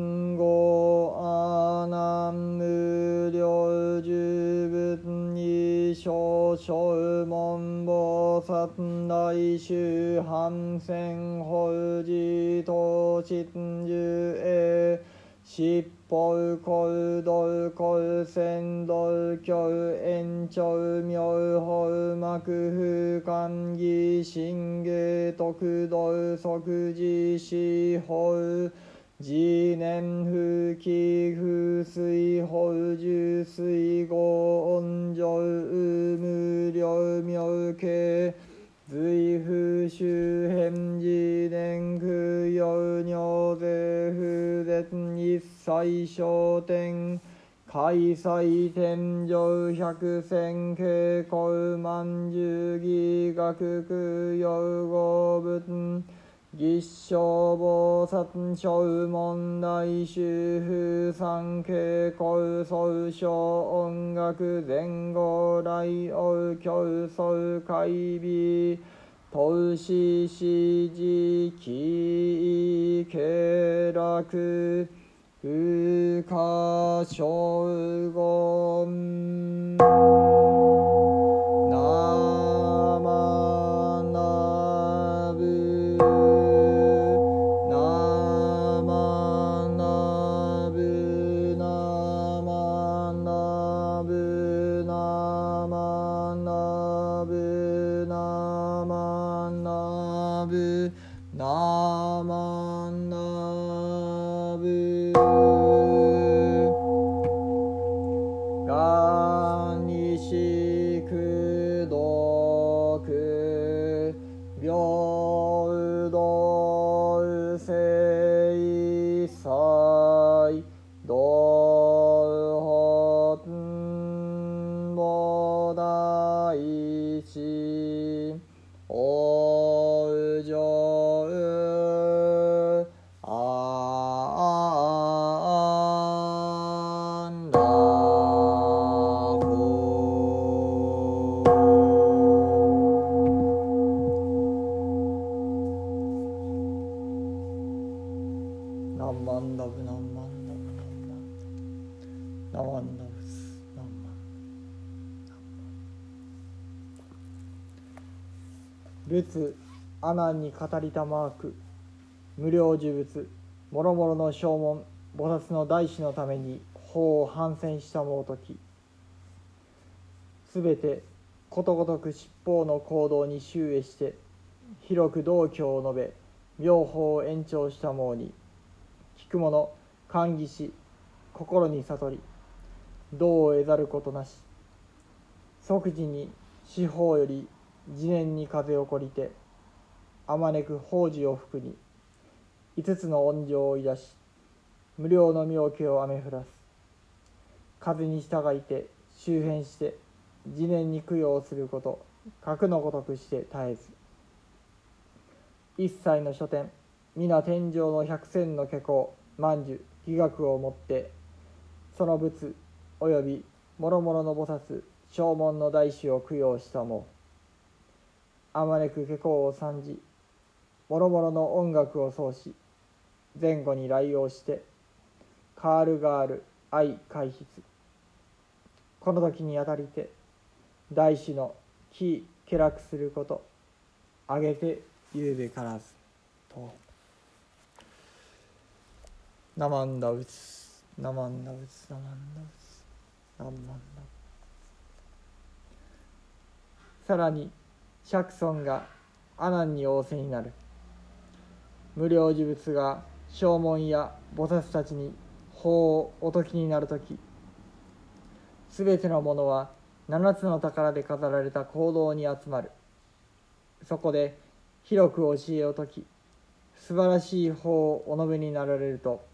ン小大衆反戦法事等真珠へしっぽうこうどうこうせんどうきょうえんちょうみょうほうまくふかんぎしんげとくどうそくじしほうじねんふきふすいほうじゅすいごう切商店開催天上百千慶光万十義学空用語仏吉祥菩薩小問題修風三景高総小音楽前後来王競争会美投資史事記慶楽風化小言仏阿南に語りたマーク無料呪物もろもろの証文菩薩の大師のために法を反戦したもうときすべてことごとく七宝の行動に周囲して広く道教を述べ妙法を延長したもうに聞く者歓喜し心に悟り道を得ざることなし。即時に四方より次年に風をこりてあまねく法事を服に五つの恩情をいだし無料の妙気を雨降らす。風に従いて周辺して次年に供養すること格のごとくして絶えず。一切の書店皆天上の百戦の化工万寿義学をもってその仏及び諸々の菩薩正門の大師を供養したも。あまねく下校を参じ諸々の音楽を奏し前後に来用してカールガール愛回筆この時にあたりて大師の気気楽することあげて言うべからず。と「ナマンダウツナマンダウツナマンダウツナマンダウツ」さらに釈尊が阿南に仰せになる。無料呪物が正門や菩薩たちに法をお解きになる時。すべてのものは七つの宝で飾られた行動に集まる。そこで広く教えを解き素晴らしい法をお述べになられると。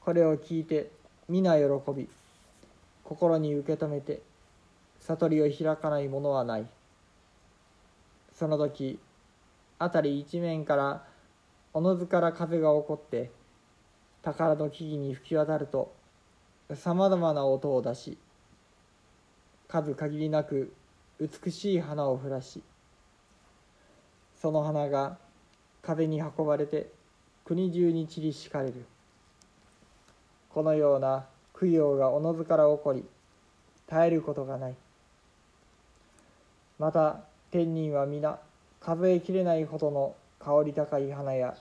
これを聞いて皆喜び心に受け止めて悟りを開かないものはない。その時辺り一面からおのずから風が起こって宝の木々に吹き渡るとさまざまな音を出し数限りなく美しい花を降らしその花が風に運ばれて国中に散り敷かれる。このような供養がおのずから起こり絶えることがない。また天人は皆数えきれないほどの香り高い花や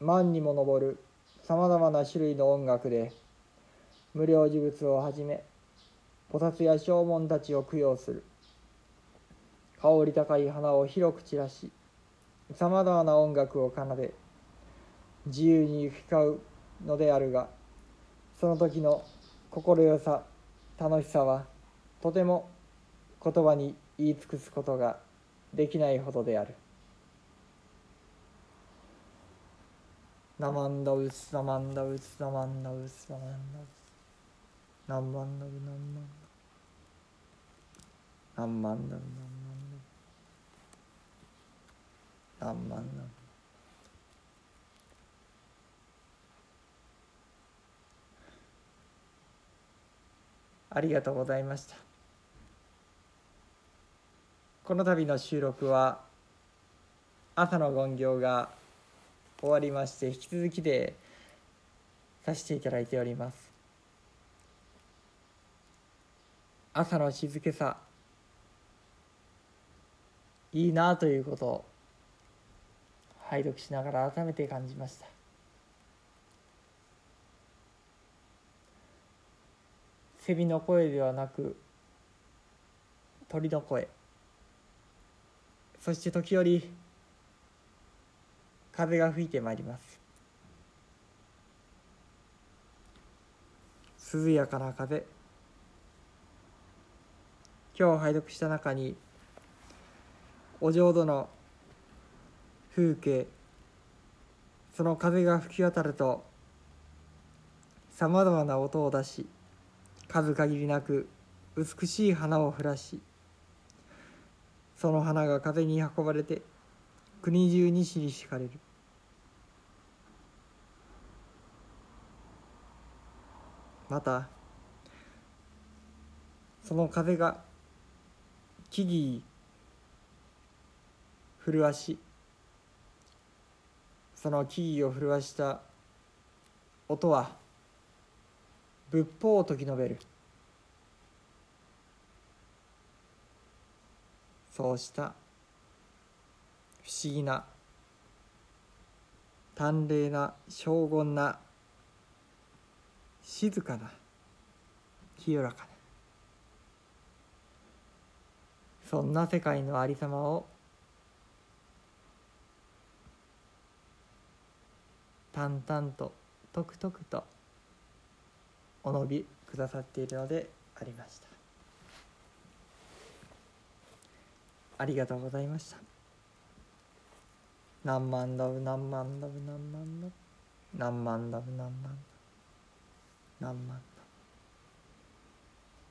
万にも上るさまざまな種類の音楽で無料呪物をはじめ菩薩や正門たちを供養する。香り高い花を広く散らしさまざまな音楽を奏で自由に行き交うのであるがその時の心よさ楽しさはとても言葉に言い尽くすことができないほどである。ナマンダウスナマンダウスナマンダウスナマンダウスナマンダウナンマンダウナンマンダウナマンダウナマンダウありがとう。ございましたこの度の収録は朝の言行が終わりまして引き続きでさせていただいております。朝の静けさいいなということを拝読しながら改めて感じました。蛇の声ではなく鳥の声。そして時折風が吹いてまいります。涼やかな風。今日拝読した中にお浄土の風景。その風が吹き渡るとさまざまな音を出し数限りなく美しい花を降らしその花が風に運ばれて国中に知りしかれる。またその風が木々震わしその木々を震わした音は仏法を説き述べる。そうした不思議な淡麗な荘厳な静かな清らかなそんな世界のありさまを淡々ととくとくとお述びくださっているのでありました。ありがとうございました。何万ダブ何万ダブ何万ダブ何万ダブ何万ダブ何万ダブ